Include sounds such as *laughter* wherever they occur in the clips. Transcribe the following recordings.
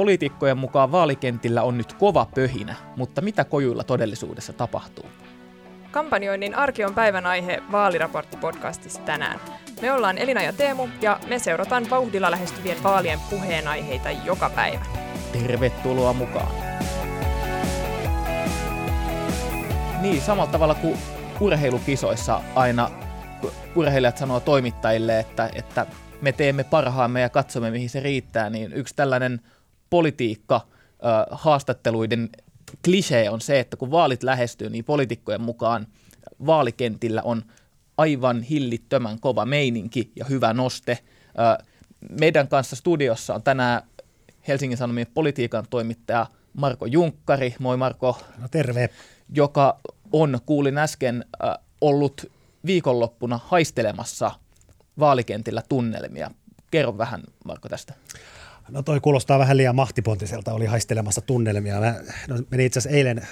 Poliitikkojen mukaan vaalikentillä on nyt kova pöhinä, mutta mitä kojuilla todellisuudessa tapahtuu? Kampanjoinnin arki on päivän aihe Vaaliraportti-podcastissa tänään. Me ollaan Elina ja Teemu ja me seurataan vauhdilla lähestyvien vaalien puheenaiheita joka päivä. Tervetuloa mukaan! Niin, samalla tavalla kuin urheilukisoissa aina urheilijat sanoo toimittajille, että, että me teemme parhaamme ja katsomme, mihin se riittää, niin yksi tällainen politiikka haastatteluiden klisee on se, että kun vaalit lähestyy, niin poliitikkojen mukaan vaalikentillä on aivan hillittömän kova meininki ja hyvä noste. Meidän kanssa studiossa on tänään Helsingin Sanomien politiikan toimittaja Marko Junkkari. Moi Marko. No terve. Joka on, kuulin äsken, ollut viikonloppuna haistelemassa vaalikentillä tunnelmia. Kerro vähän, Marko, tästä. No toi kuulostaa vähän liian mahtipontiselta, oli haistelemassa tunnelmia. Mä no, menin itse asiassa eilen,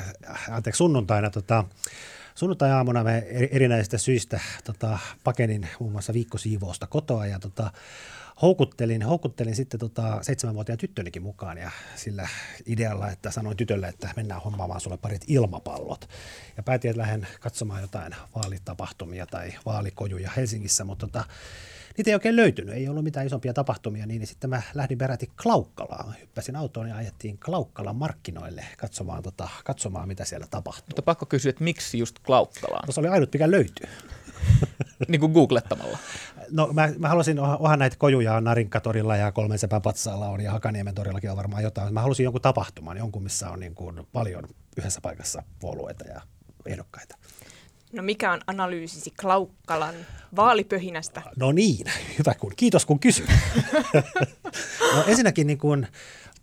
anteeksi sunnuntaina, tota, sunnuntai-aamuna me erinäisistä syistä tota, pakenin muun muassa viikkosiivousta kotoa ja tota, houkuttelin, houkuttelin sitten tota seitsemänvuotiaan tyttönikin mukaan ja sillä idealla, että sanoin tytölle, että mennään hommaamaan sulle parit ilmapallot. Ja päätin, että lähden katsomaan jotain vaalitapahtumia tai vaalikojuja Helsingissä, mutta tota, niitä ei oikein löytynyt, ei ollut mitään isompia tapahtumia, niin, sitten mä lähdin peräti Klaukkalaan. Hyppäsin autoon ja ajettiin Klaukkalan markkinoille katsomaan, tota, katsomaan mitä siellä tapahtuu. Mutta pakko kysyä, että miksi just Klaukkalaan? No se oli ainut, mikä löytyy. *laughs* niin kuin googlettamalla? No mä, mä halusin, onhan näitä kojuja Narinkatorilla ja Kolmen sepän patsaalla on ja Hakaniemen torillakin on varmaan jotain. Mä halusin jonkun tapahtuman, jonkun missä on niin kuin paljon yhdessä paikassa puolueita ja ehdokkaita. No mikä on analyysisi Klaukkalan vaalipöhinästä? No niin, hyvä kun. Kiitos kun kysyt. *laughs* no ensinnäkin niin kuin,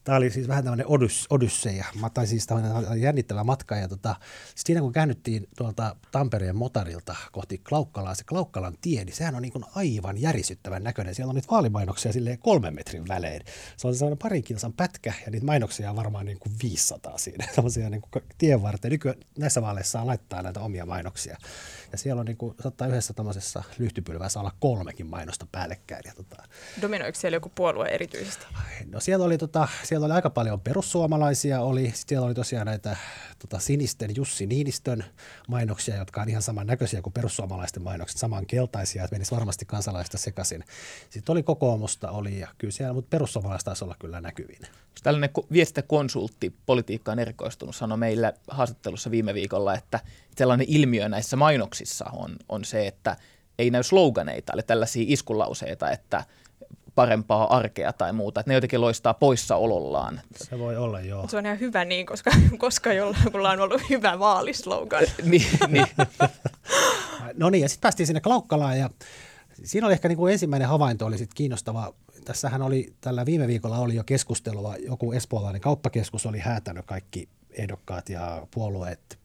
Tämä oli siis vähän tämmöinen odys, odysseja, tai siis tämmöinen jännittävä matka. Ja tota, siinä kun käännyttiin tuolta Tampereen motarilta kohti Klaukkalaa, se Klaukkalan tie, niin sehän on niin kuin aivan järisyttävän näköinen. Siellä on niitä vaalimainoksia silleen kolmen metrin välein. Se on sellainen parin kilsan pätkä ja niitä mainoksia on varmaan niin kuin 500 siinä. *laughs* Sellaisia niin kuin tien varten. Nykyään näissä vaaleissa saa laittaa näitä omia mainoksia. Ja siellä on niin kuin, saattaa yhdessä tämmöisessä lyhtypylvässä olla kolmekin mainosta päällekkäin. Ja tota, Dominoiko siellä joku puolue erityisesti? No siellä oli, tota, siellä oli aika paljon perussuomalaisia, oli, siellä oli tosiaan näitä tota, sinisten Jussi Niinistön mainoksia, jotka on ihan samannäköisiä kuin perussuomalaisten mainokset, samankeltaisia, että menisi varmasti kansalaista sekaisin. Sitten oli kokoomusta, oli ja kyllä siellä, mutta perussuomalaista taisi olla kyllä näkyvin. Tällainen viestintäkonsultti politiikkaan erikoistunut sanoi meillä haastattelussa viime viikolla, että sellainen ilmiö näissä mainoksissa on, on se, että ei näy sloganeita, eli tällaisia iskulauseita, että parempaa arkea tai muuta. Että ne jotenkin loistaa poissaolollaan. Se voi olla, joo. Se on ihan hyvä niin, koska, koska jollakulla on ollut hyvä vaalislogan. niin, niin. *laughs* no niin, ja sitten päästiin sinne Klaukkalaan ja siinä oli ehkä niin kuin ensimmäinen havainto oli sitten kiinnostava. Tässähän oli, tällä viime viikolla oli jo keskustelua, joku espoolainen kauppakeskus oli häätänyt kaikki ehdokkaat ja puolueet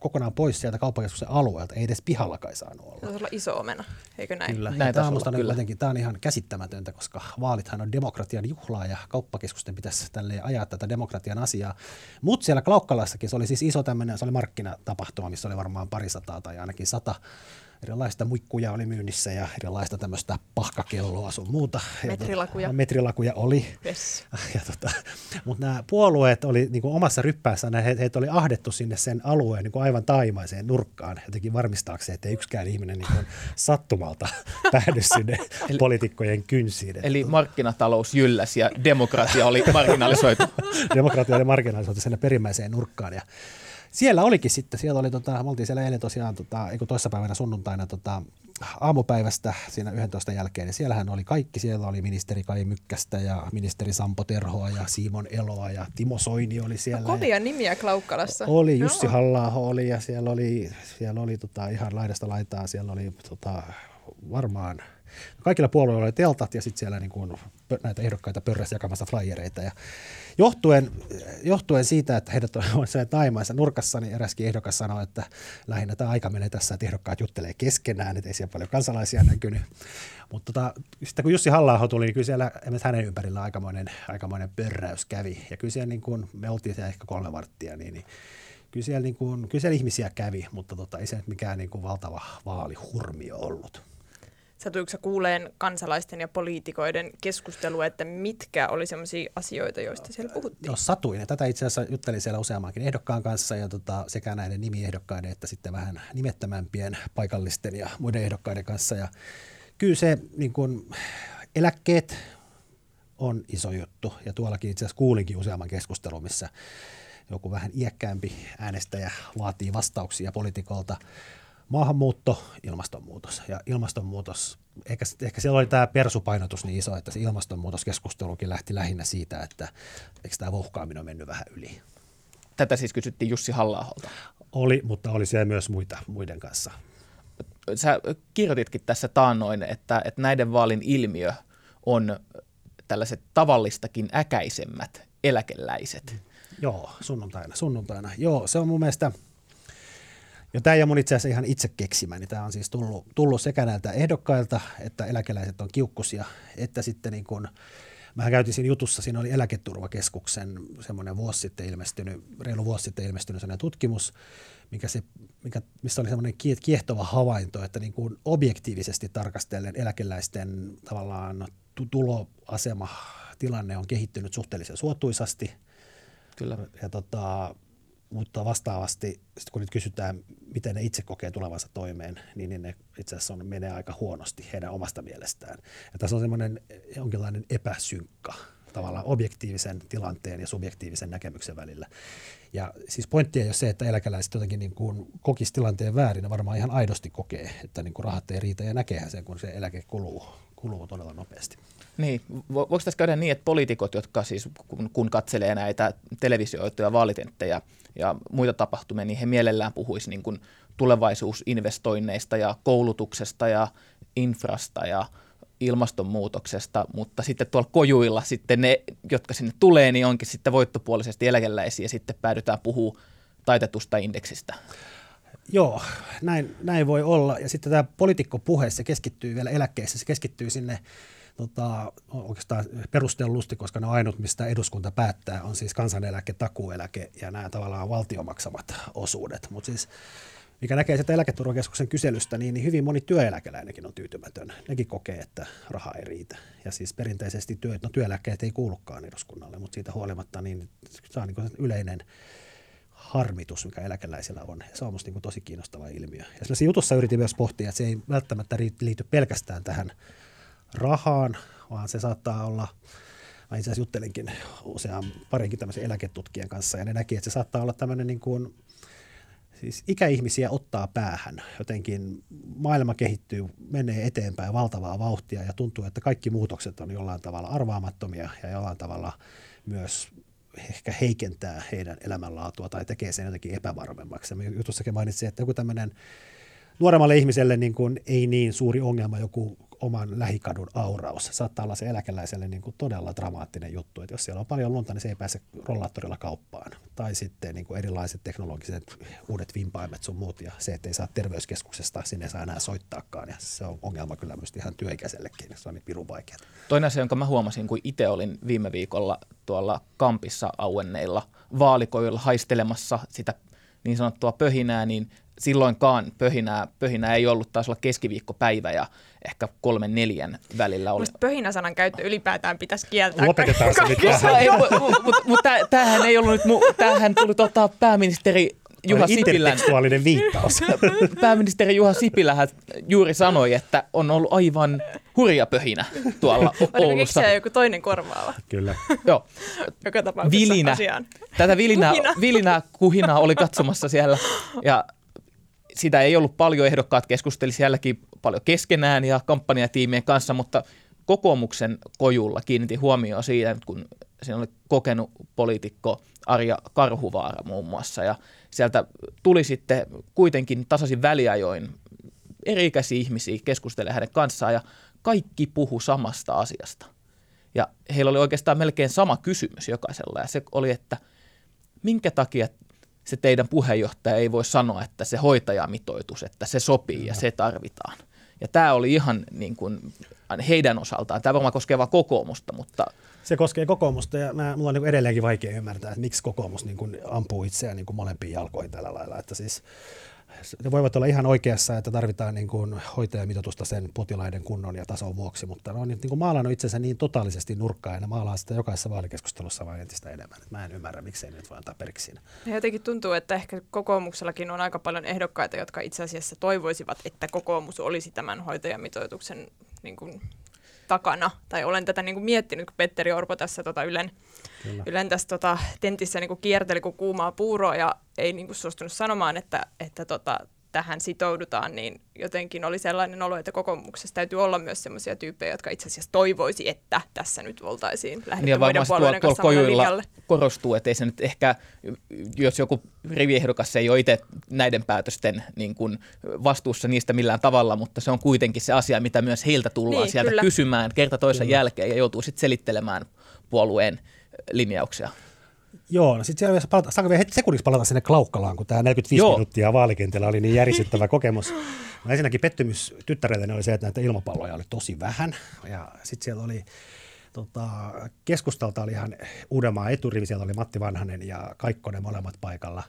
kokonaan pois sieltä kauppakeskuksen alueelta, ei edes pihalla kai saanut olla. Se olla iso omena, eikö näin? Kyllä, näin tämä, on kyllä. Jotenkin, tämä on ihan käsittämätöntä, koska vaalithan on demokratian juhlaa ja kauppakeskusten pitäisi tälleen ajaa tätä demokratian asiaa. Mutta siellä Klaukkalassakin se oli siis iso tämmöinen, se oli markkinatapahtuma, missä oli varmaan parisataa tai ainakin sata erilaista muikkuja oli myynnissä ja erilaista tämmöistä pahkakelloa sun muuta. Metrilakuja. Ja, metrilakuja oli. Yes. *laughs* Ja tota, mutta nämä puolueet oli niin kuin omassa ryppäässään, he, heitä oli ahdettu sinne sen alueen niin kuin aivan taimaiseen nurkkaan, jotenkin varmistaakseen, että yksikään ihminen niin kuin *laughs* sattumalta päädy sinne eli, poliitikkojen kynsiin. Eli markkinatalous jylläs ja demokratia oli marginalisoitu. *laughs* demokratia oli marginalisoitu sinne perimmäiseen nurkkaan ja siellä olikin sitten, siellä oli, tota, me oltiin siellä eilen tosiaan, tota, eikö toissapäivänä sunnuntaina tota, aamupäivästä siinä 11 jälkeen, niin siellähän oli kaikki, siellä oli ministeri Kai Mykkästä ja ministeri Sampo Terhoa ja Simon Eloa ja Timo Soini oli siellä. No, kovia nimiä Klaukkalassa. Oli, Jussi no. halla oli ja siellä oli, siellä oli tota, ihan laidasta laitaa, siellä oli tota, varmaan – Kaikilla puolueilla oli teltat ja sitten siellä niin kuin näitä ehdokkaita pörräsi jakamassa flyereita. Ja johtuen, johtuen siitä, että heidät on se taimaissa nurkassa, niin eräskin ehdokas sanoi, että lähinnä tämä aika menee tässä, että ehdokkaat juttelee keskenään, että ei siellä paljon kansalaisia näkynyt. Mutta tota, sitten kun Jussi halla tuli, niin kyllä siellä hänen ympärillä aikamoinen, aikamoinen pörräys kävi. Ja kyllä siellä niin kuin, me oltiin siellä ehkä kolme varttia, niin, niin kyllä siellä, niin kuin, kyllä siellä ihmisiä kävi, mutta tota, ei se mikään niin kuin valtava vaalihurmio ollut. Satuiko sä kuuleen kansalaisten ja poliitikoiden keskustelua, että mitkä oli sellaisia asioita, joista siellä puhuttiin? No satuin. Ja tätä itse asiassa juttelin siellä useammankin ehdokkaan kanssa ja tota, sekä näiden nimiehdokkaiden että sitten vähän nimettömämpien paikallisten ja muiden ehdokkaiden kanssa. Ja kyllä se niin kuin, eläkkeet on iso juttu ja tuollakin itse asiassa kuulinkin useamman keskustelun, missä joku vähän iäkkäämpi äänestäjä vaatii vastauksia poliitikolta. Maahanmuutto, ilmastonmuutos. Ja ilmastonmuutos, ehkä, ehkä siellä oli tämä persupainotus niin iso, että se ilmastonmuutoskeskustelukin lähti lähinnä siitä, että eikö tämä vohkaaminen on mennyt vähän yli. Tätä siis kysyttiin Jussi halla Oli, mutta oli siellä myös muita, muiden kanssa. Sä kirjoititkin tässä taannoin, että, että näiden vaalin ilmiö on tällaiset tavallistakin äkäisemmät eläkeläiset. Joo, sunnuntaina, sunnuntaina. Joo, se on mun mielestä, ja tämä ei ole mun itse asiassa ihan itse keksimä, niin tämä on siis tullut, tullut sekä näiltä ehdokkailta, että eläkeläiset on kiukkusia, että sitten niin kuin, Mähän käytin siinä jutussa, siinä oli eläketurvakeskuksen semmoinen vuosi sitten ilmestynyt, reilu vuosi sitten ilmestynyt semmoinen tutkimus, mikä se, mikä, missä oli semmoinen kiehtova havainto, että niin kuin objektiivisesti tarkastellen eläkeläisten tavallaan tuloasema, tilanne on kehittynyt suhteellisen suotuisasti – Kyllä. Ja tota, mutta vastaavasti, kun nyt kysytään, miten ne itse kokee tulevansa toimeen, niin, niin ne itse asiassa on, menee aika huonosti heidän omasta mielestään. Ja tässä on semmoinen jonkinlainen epäsynkka tavallaan objektiivisen tilanteen ja subjektiivisen näkemyksen välillä. Ja siis pointti ei ole se, että eläkeläiset jotenkin niin kuin kokisi tilanteen väärin, ne varmaan ihan aidosti kokee, että niin kuin rahat ei riitä ja näkeehän sen, kun se eläke kuluu, kuluu todella nopeasti. Niin, voiko tässä käydä niin, että poliitikot, jotka siis kun, kun katselee näitä televisioituja vaalitenttejä ja muita tapahtumia, niin he mielellään puhuisi niin kuin tulevaisuusinvestoinneista ja koulutuksesta ja infrasta ja ilmastonmuutoksesta, mutta sitten tuolla kojuilla sitten ne, jotka sinne tulee, niin onkin sitten voittopuolisesti eläkeläisiä ja sitten päädytään puhua taitetusta indeksistä. Joo, näin, näin voi olla. Ja sitten tämä poliitikkopuhe, se keskittyy vielä eläkkeessä, se keskittyy sinne tota, oikeastaan perustellusti, koska ne ainut, mistä eduskunta päättää, on siis kansaneläke, takuueläke ja nämä tavallaan valtiomaksamat osuudet. Mutta siis mikä näkee sitä eläketurvakeskuksen kyselystä, niin, niin hyvin moni työeläkeläinenkin on tyytymätön. Nekin kokee, että raha ei riitä. Ja siis perinteisesti työ, no, työeläkkeet ei kuulukaan eduskunnalle, mutta siitä huolimatta niin se on niin yleinen harmitus, mikä eläkeläisillä on. Se on minusta niin tosi kiinnostava ilmiö. Ja jutussa yritin myös pohtia, että se ei välttämättä liity pelkästään tähän rahaan, vaan se saattaa olla, mä itse asiassa juttelinkin usean parinkin tämmöisen eläketutkijan kanssa, ja ne näki, että se saattaa olla tämmöinen niin kuin, siis ikäihmisiä ottaa päähän. Jotenkin maailma kehittyy, menee eteenpäin valtavaa vauhtia ja tuntuu, että kaikki muutokset on jollain tavalla arvaamattomia ja jollain tavalla myös ehkä heikentää heidän elämänlaatua tai tekee sen jotenkin epävarmemmaksi. Ja jutussakin mainitsin, että joku tämmöinen nuoremmalle ihmiselle niin kuin ei niin suuri ongelma joku oman lähikadun auraus. Saattaa olla se eläkeläiselle niin kuin todella dramaattinen juttu, että jos siellä on paljon lunta, niin se ei pääse rollaattorilla kauppaan. Tai sitten niin kuin erilaiset teknologiset uudet vimpaimet sun muut, ja se, että ei saa terveyskeskuksesta, sinne saa enää soittaakaan, ja se on ongelma kyllä myös ihan työikäisellekin, se on niin pirun vaikeaa. Toinen asia, jonka mä huomasin, kun itse olin viime viikolla tuolla kampissa auenneilla vaalikoilla haistelemassa sitä niin sanottua pöhinää, niin silloinkaan pöhinää, pöhinää ei ollut, taas olla keskiviikkopäivä ja ehkä kolmen neljän välillä oli. Musta pöhinäsanan käyttö ylipäätään pitäisi kieltää. Lopetetaan se nyt Mutta mut, mut, tämähän ei ollut nyt, mu, tämähän tuli tota pääministeri Juha Sipilä. viittaus. *laughs* Pääministeri Juha Sipilä juuri sanoi, että on ollut aivan hurja pöhinä tuolla Oulussa. Oliko joku toinen korvaava? Kyllä. Joo. Joka tapauksessa vilinä. asiaan. Tätä vilinää, vilinää kuhinaa oli katsomassa siellä ja sitä ei ollut paljon, ehdokkaat keskusteli sielläkin paljon keskenään ja kampanjatiimien kanssa, mutta kokoomuksen kojulla kiinnitin huomioon siitä, kun siinä oli kokenut poliitikko Arja Karhuvaara muun muassa, ja sieltä tuli sitten kuitenkin tasaisin väliajoin eri-ikäisiä ihmisiä keskustelemaan hänen kanssaan, ja kaikki puhu samasta asiasta. Ja heillä oli oikeastaan melkein sama kysymys jokaisella, ja se oli, että minkä takia se teidän puheenjohtaja ei voi sanoa, että se hoitajamitoitus, että se sopii ja se tarvitaan. Ja tämä oli ihan niin kuin heidän osaltaan. Tämä varmaan koskee vain kokoomusta, mutta... Se koskee kokoomusta ja mä, mulla on niin edelleenkin vaikea ymmärtää, että miksi kokoomus niin kuin ampuu itseään niin kuin molempiin jalkoihin tällä lailla. Että siis ne voivat olla ihan oikeassa, että tarvitaan niin kuin hoitajamitoitusta sen potilaiden kunnon ja tason vuoksi, mutta ne on niin kuin maalannut itsensä niin totaalisesti nurkkaan ja ne maalaa sitä jokaisessa vaalikeskustelussa vain entistä enemmän. Mä en ymmärrä, miksei nyt voi antaa periksi siinä. Ja jotenkin tuntuu, että ehkä kokoomuksellakin on aika paljon ehdokkaita, jotka itse asiassa toivoisivat, että kokoomus olisi tämän hoitajamitoituksen niin kuin takana. Tai olen tätä niin kuin miettinyt, kun Petteri Orpo tässä tota Ylen, Ylen tässä tota, tentissä niin kuin kierteli kuin kuumaa puuroa ja ei niin kuin suostunut sanomaan, että, että tota, tähän sitoudutaan, niin jotenkin oli sellainen olo, että kokoomuksessa täytyy olla myös sellaisia tyyppejä, jotka itse asiassa toivoisi, että tässä nyt oltaisiin lähdetty niin muiden puolueiden kanssa tuolla korostuu, että ei se nyt ehkä, jos joku riviehdokas ei ole itse näiden päätösten niin kuin vastuussa niistä millään tavalla, mutta se on kuitenkin se asia, mitä myös heiltä tullaan niin, sieltä kyllä. kysymään kerta toisen kyllä. jälkeen ja joutuu sitten selittelemään puolueen linjauksia. Joo, no sitten siellä palata, saanko vielä heti sekunniksi palata sinne Klaukkalaan, kun tämä 45 Joo. minuuttia vaalikentällä oli niin järisyttävä *laughs* kokemus. No ensinnäkin pettymys tyttärelle oli se, että näitä ilmapalloja oli tosi vähän. Ja sitten siellä oli tota, keskustalta oli ihan Uudenmaan eturivi, siellä oli Matti Vanhanen ja Kaikkonen molemmat paikalla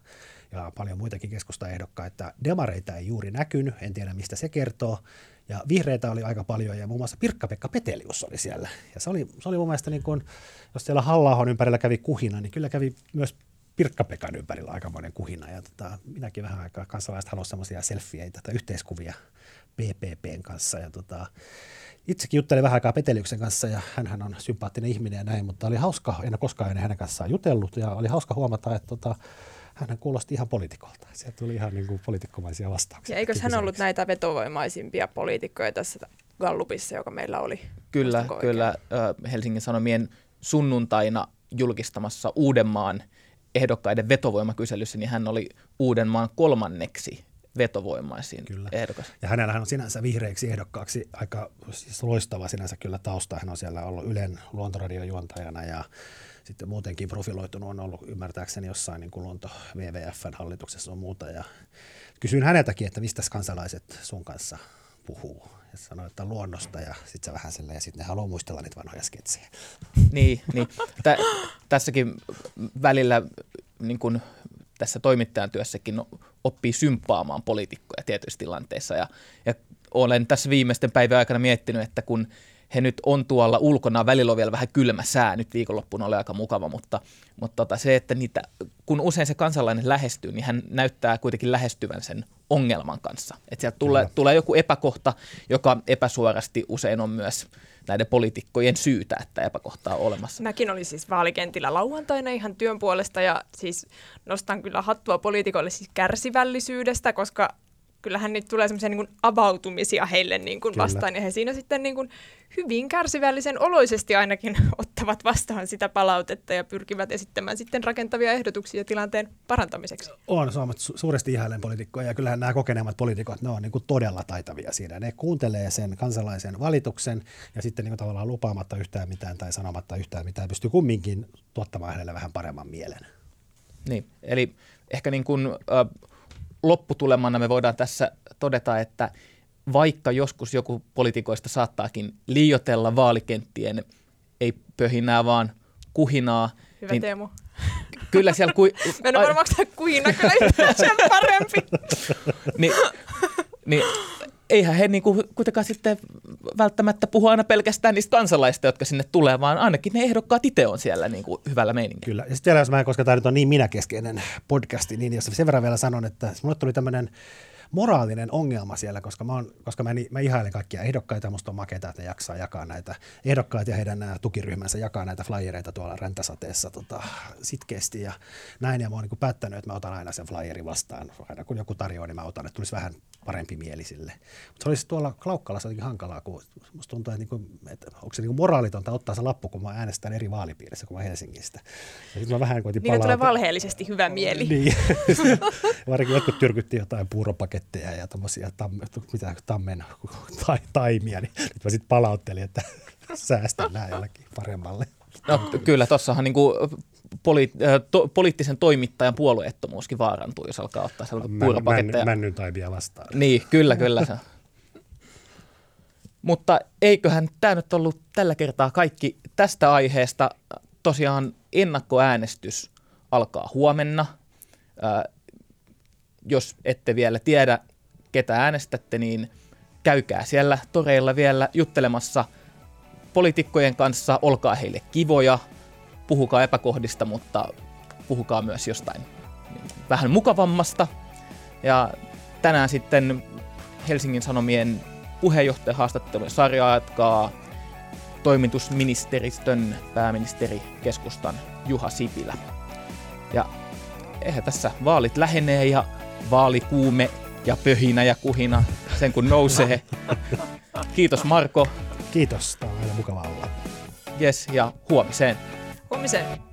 ja paljon muitakin keskustaehdokkaita. Demareita ei juuri näkynyt, en tiedä mistä se kertoo. Ja vihreitä oli aika paljon ja muun muassa Pirkka-Pekka Petelius oli siellä. Ja se oli, se oli mun mielestä niin kuin, jos siellä halla ympärillä kävi kuhina, niin kyllä kävi myös Pirkka-Pekan ympärillä aikamoinen kuhina. Ja tota, minäkin vähän aikaa kansalaiset halusivat semmoisia selfieitä tai yhteiskuvia PPPn kanssa. Ja tota, itsekin juttelin vähän aikaa Peteliuksen kanssa ja hän on sympaattinen ihminen ja näin, mutta oli hauska, en ole koskaan ennen hänen kanssaan jutellut ja oli hauska huomata, että tota, hän kuulosti ihan poliitikolta. Sieltä tuli ihan niin kuin poliitikkomaisia vastauksia. Ja eikö hän ollut näitä vetovoimaisimpia poliitikkoja tässä Gallupissa, joka meillä oli? Kyllä, kyllä. Helsingin Sanomien sunnuntaina julkistamassa Uudenmaan ehdokkaiden vetovoimakyselyssä, niin hän oli Uudenmaan kolmanneksi vetovoimaisin kyllä. ehdokas. Ja hänellä on sinänsä vihreäksi ehdokkaaksi aika siis loistava sinänsä kyllä tausta. Hän on siellä ollut Ylen luontoradiojuontajana ja sitten muutenkin profiloitunut on ollut ymmärtääkseni jossain niin kuin luonto WWFn hallituksessa on muuta. Ja kysyin häneltäkin, että mistä kansalaiset sun kanssa puhuu. Ja sanoi, että luonnosta ja sitten se vähän silleen, ja sitten ne haluaa muistella niitä vanhoja sketsejä. Niin, niin. Tä, tässäkin välillä niin kun tässä toimittajan työssäkin oppii symppaamaan poliitikkoja tietyissä tilanteissa. Ja, ja olen tässä viimeisten päivän aikana miettinyt, että kun he nyt on tuolla ulkona, välillä on vielä vähän kylmä sää, nyt viikonloppuna oli aika mukava, mutta, mutta tota, se, että niitä, kun usein se kansalainen lähestyy, niin hän näyttää kuitenkin lähestyvän sen ongelman kanssa. Että sieltä tulee, tulee joku epäkohta, joka epäsuorasti usein on myös näiden poliitikkojen syytä, että epäkohtaa on olemassa. Mäkin olin siis vaalikentillä lauantaina ihan työn puolesta ja siis nostan kyllä hattua poliitikoille siis kärsivällisyydestä, koska kyllähän nyt tulee semmoisia niin avautumisia heille niin kuin vastaan, ja he siinä sitten niin kuin hyvin kärsivällisen oloisesti ainakin *laughs* ottavat vastaan sitä palautetta ja pyrkivät esittämään sitten rakentavia ehdotuksia tilanteen parantamiseksi. On, Suomet su- suuresti ihailen poliitikkoja, ja kyllähän nämä kokeneemmat poliitikot, ne on niin kuin todella taitavia siinä. Ne kuuntelee sen kansalaisen valituksen, ja sitten niin kuin tavallaan lupaamatta yhtään mitään tai sanomatta yhtään mitään, pystyy kumminkin tuottamaan hänelle vähän paremman mielen. Niin, eli ehkä niin kuin, äh, lopputulemana me voidaan tässä todeta, että vaikka joskus joku poliitikoista saattaakin liiotella vaalikenttien, ei pöhinää vaan kuhinaa. Hyvä niin Teemu. Kyllä siellä... Ku... *laughs* Mä en varmaan kuhina, kyllä sen parempi. niin, niin eihän he niinku kuitenkaan sitten välttämättä puhu aina pelkästään niistä kansalaisista, jotka sinne tulee, vaan ainakin ne ehdokkaat itse on siellä niinku hyvällä meiningillä. Kyllä. Ja sitten vielä, jos mä, koska tämä nyt on niin minäkeskeinen podcasti, niin jos sen verran vielä sanon, että mulle tuli tämmöinen moraalinen ongelma siellä, koska mä, on, koska mä, mä ihailen kaikkia ehdokkaita, musta on makeata, että ne jaksaa jakaa näitä ehdokkaat ja heidän tukiryhmänsä jakaa näitä flyereita tuolla räntäsateessa tota, sitkeästi ja näin, ja mä oon niin päättänyt, että mä otan aina sen flyerin vastaan, aina kun joku tarjoaa, niin mä otan, että tulisi vähän parempi mieli sille. Mutta se olisi tuolla Klaukkalassa jotenkin hankalaa, kun musta tuntuu, että, niinku, että onko se niinku moraalitonta ottaa se lappu, kun mä äänestän eri vaalipiirissä kuin mä Helsingistä. Ja mä vähän koitin niin tulee valheellisesti hyvä mieli. niin. *laughs* Varsinkin jotkut tyrkytti jotain puuropaketteja ja tommosia tam, mitä, tammen tai, taimia, niin nyt mä sitten palauttelin, että *laughs* säästän nämä jollakin paremmalle. No, kyllä, tuossahan niinku poli, äh, to, poliittisen toimittajan puolueettomuuskin vaarantuu, jos alkaa ottaa sellaisia puuropaketteja. Männy, männyn taimia vastaan. Niin, kyllä, kyllä. Se. Mutta eiköhän tämä nyt ollut tällä kertaa kaikki tästä aiheesta. Tosiaan ennakkoäänestys alkaa huomenna. jos ette vielä tiedä, ketä äänestätte, niin käykää siellä toreilla vielä juttelemassa poliitikkojen kanssa, olkaa heille kivoja, puhukaa epäkohdista, mutta puhukaa myös jostain vähän mukavammasta. Ja tänään sitten Helsingin Sanomien puheenjohtajahaastattelujen sarja jatkaa toimitusministeristön pääministeri keskustan Juha Sipilä. Ja eihän tässä vaalit lähenee ja vaalikuume ja pöhinä ja kuhina sen kun nousee. Kiitos Marko. Kiitos, tämä on aina mukava olla. Yes, ja huomiseen. Huomiseen.